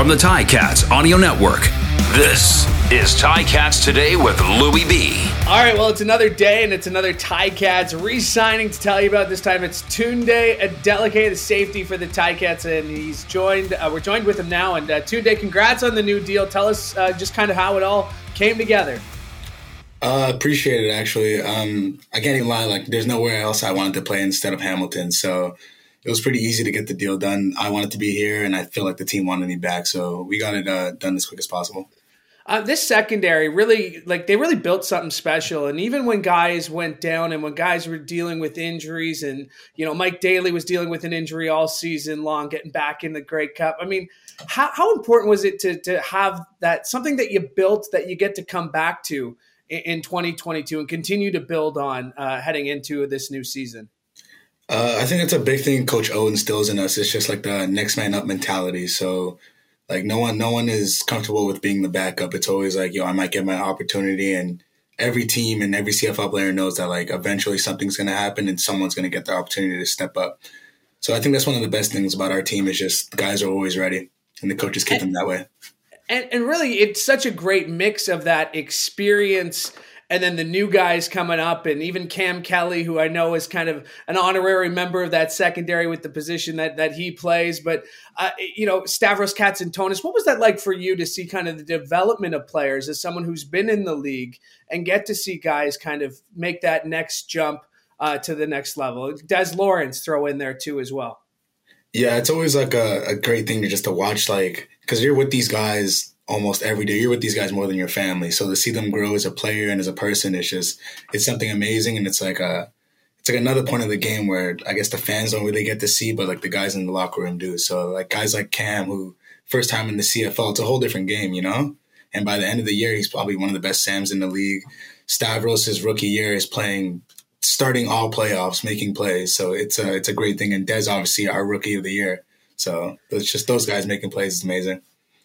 from the Ticats Audio Network. This is Ticats Today with Louie B. All right, well, it's another day and it's another Ticats re-signing to tell you about. This time it's Tunde Adeleke, the safety for the Ticats, and he's joined. Uh, we're joined with him now. And uh, Tunde, congrats on the new deal. Tell us uh, just kind of how it all came together. Uh, appreciate it actually. Um, I can't even lie. Like, there's nowhere else I wanted to play instead of Hamilton, so it was pretty easy to get the deal done. I wanted to be here, and I feel like the team wanted me back, so we got it uh, done as quick as possible. Uh, this secondary really, like, they really built something special. And even when guys went down and when guys were dealing with injuries, and, you know, Mike Daly was dealing with an injury all season long, getting back in the Grey Cup. I mean, how, how important was it to, to have that something that you built that you get to come back to in, in 2022 and continue to build on uh, heading into this new season? Uh, I think it's a big thing Coach O instills in us. It's just like the next man up mentality. So like no one, no one is comfortable with being the backup. It's always like, yo, I might get my opportunity, and every team and every CFL player knows that like eventually something's going to happen and someone's going to get the opportunity to step up. So I think that's one of the best things about our team is just guys are always ready, and the coaches keep them that way. And, and really, it's such a great mix of that experience and then the new guys coming up, and even Cam Kelly, who I know is kind of an honorary member of that secondary with the position that that he plays. But uh, you know, Stavros Katsantonis, what was that like for you to see kind of the development of players as someone who's been in the league and get to see guys kind of make that next jump uh, to the next level? Des Lawrence throw in there too as well. Yeah, it's always like a, a great thing to just to watch, like because you're with these guys almost every day. You're with these guys more than your family. So to see them grow as a player and as a person, it's just it's something amazing. And it's like a it's like another point of the game where I guess the fans don't really get to see, but like the guys in the locker room do. So like guys like Cam, who first time in the CFL, it's a whole different game, you know. And by the end of the year, he's probably one of the best Sams in the league. Stavros, his rookie year, is playing starting all playoffs, making plays. So it's a it's a great thing. And Dez, obviously, our rookie of the year. So it's just those guys making plays is amazing.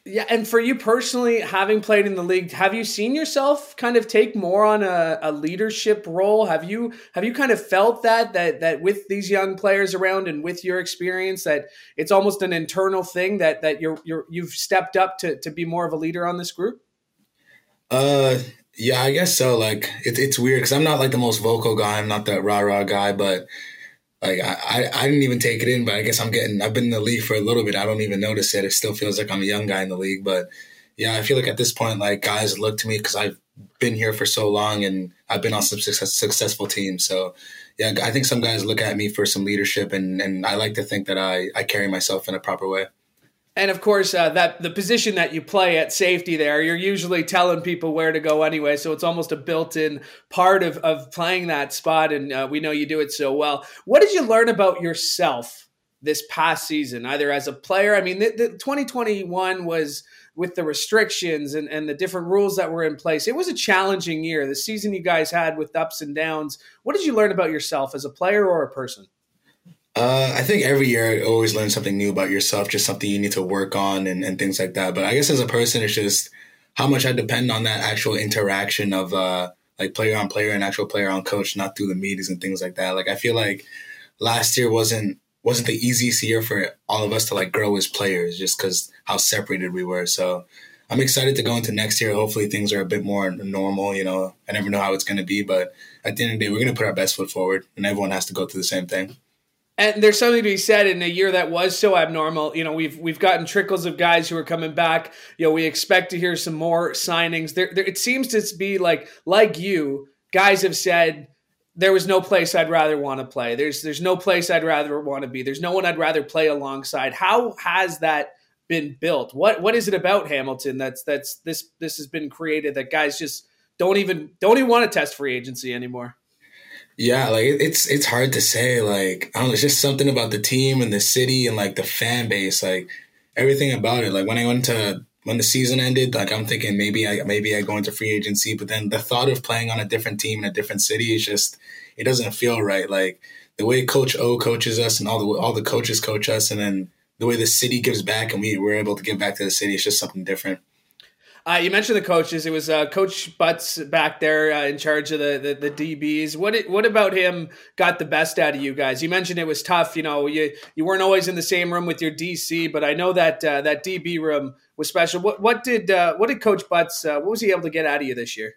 Yeah, and for you personally, having played in the league, have you seen yourself kind of take more on a, a, leadership role? Have you have you kind of felt that that that with these young players around and with your experience that it's almost an internal thing that that you're you're you've stepped up to to be more of a leader on this group? Uh, yeah, I guess so. Like it, it's weird because I'm not like the most vocal guy. I'm not that rah rah guy, but like I, I didn't even take it in, but I guess I'm getting. I've been in the league for a little bit. I don't even notice it. It still feels like I'm a young guy in the league, but yeah, I feel like at this point, like guys look to me because I've been here for so long and I've been on some success, successful teams. So yeah, I think some guys look at me for some leadership, and and I like to think that I I carry myself in a proper way. And of course, uh, that the position that you play at safety there, you're usually telling people where to go anyway. So it's almost a built-in part of, of playing that spot. And uh, we know you do it so well. What did you learn about yourself this past season, either as a player? I mean, the, the 2021 was with the restrictions and, and the different rules that were in place. It was a challenging year. The season you guys had with ups and downs. What did you learn about yourself as a player or a person? Uh, I think every year I always learn something new about yourself, just something you need to work on and, and things like that. But I guess as a person, it's just how much I depend on that actual interaction of uh, like player on player and actual player on coach, not through the meetings and things like that. Like I feel like last year wasn't wasn't the easiest year for all of us to like grow as players, just because how separated we were. So I'm excited to go into next year. Hopefully things are a bit more normal. You know, I never know how it's going to be, but at the end of the day, we're going to put our best foot forward, and everyone has to go through the same thing. And there's something to be said in a year that was so abnormal. You know, we've we've gotten trickles of guys who are coming back. You know, we expect to hear some more signings. There, there it seems to be like like you guys have said there was no place I'd rather want to play. There's there's no place I'd rather want to be. There's no one I'd rather play alongside. How has that been built? What what is it about Hamilton that's that's this this has been created that guys just don't even don't even want to test free agency anymore? Yeah, like it's it's hard to say. Like I don't know, it's just something about the team and the city and like the fan base, like everything about it. Like when I went to when the season ended, like I'm thinking maybe I maybe I go into free agency, but then the thought of playing on a different team in a different city is just it doesn't feel right. Like the way Coach O coaches us and all the all the coaches coach us, and then the way the city gives back and we we're able to give back to the city, it's just something different. Uh, you mentioned the coaches. It was uh, Coach Butts back there uh, in charge of the, the, the DBs. What what about him got the best out of you guys? You mentioned it was tough. You know, you you weren't always in the same room with your DC, but I know that uh, that DB room was special. What what did uh, what did Coach Butts? Uh, what was he able to get out of you this year?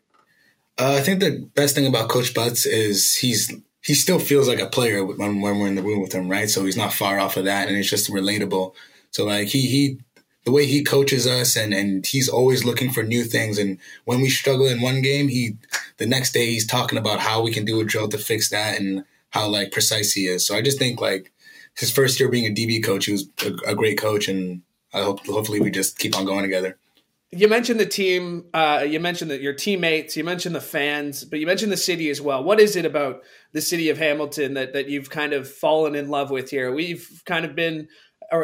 I think the best thing about Coach Butts is he's he still feels like a player when, when we're in the room with him, right? So he's not far off of that, and it's just relatable. So like he he the way he coaches us and and he's always looking for new things. And when we struggle in one game he the next day he's talking about how we can do a drill to fix that and how like precise he is. So i just think like his first year being a db coach he was a, a great coach and i hope hopefully we just keep on going together. You mentioned the team uh, you mentioned that your teammates you mentioned the fans but you mentioned the city as well. What is it about the city of hamilton that, that you've kind of fallen in love with here? We've kind of been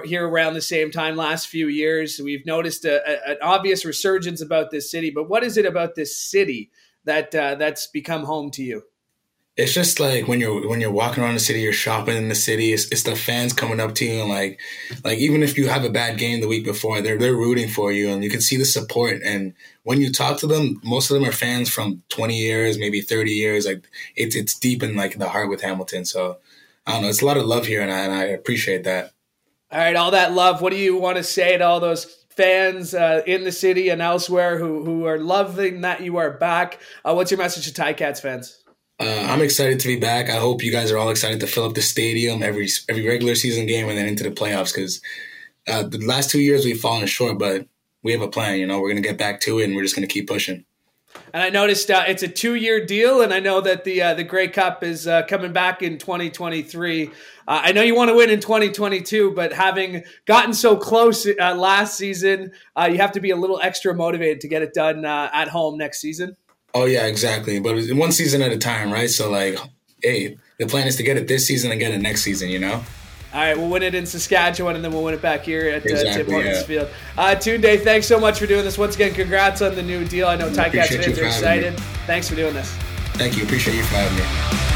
here around the same time last few years. We've noticed a, a, an obvious resurgence about this city, but what is it about this city that uh, that's become home to you? It's just like when you're when you're walking around the city, you're shopping in the city. It's, it's the fans coming up to you and like like even if you have a bad game the week before, they're they're rooting for you and you can see the support. And when you talk to them, most of them are fans from 20 years, maybe 30 years. Like it's it's deep in like the heart with Hamilton. So I don't know. It's a lot of love here, and I, and I appreciate that. All right, all that love. What do you want to say to all those fans uh, in the city and elsewhere who who are loving that you are back? Uh, what's your message to Ticats fans? Uh, I'm excited to be back. I hope you guys are all excited to fill up the stadium every every regular season game and then into the playoffs because uh, the last two years we've fallen short, but we have a plan. You know, we're gonna get back to it and we're just gonna keep pushing. And I noticed uh, it's a two-year deal, and I know that the uh, the Grey Cup is uh, coming back in 2023. Uh, I know you want to win in 2022, but having gotten so close uh, last season, uh, you have to be a little extra motivated to get it done at home next season. Oh yeah, exactly. But one season at a time, right? So like, hey, the plan is to get it this season and get it next season. You know. All right, we'll win it in Saskatchewan, and then we'll win it back here at uh, exactly, Tim Hortons yeah. Field. Uh, Tunde, thanks so much for doing this. Once again, congrats on the new deal. I know Ticats fans are excited. Me. Thanks for doing this. Thank you. Appreciate you for having me.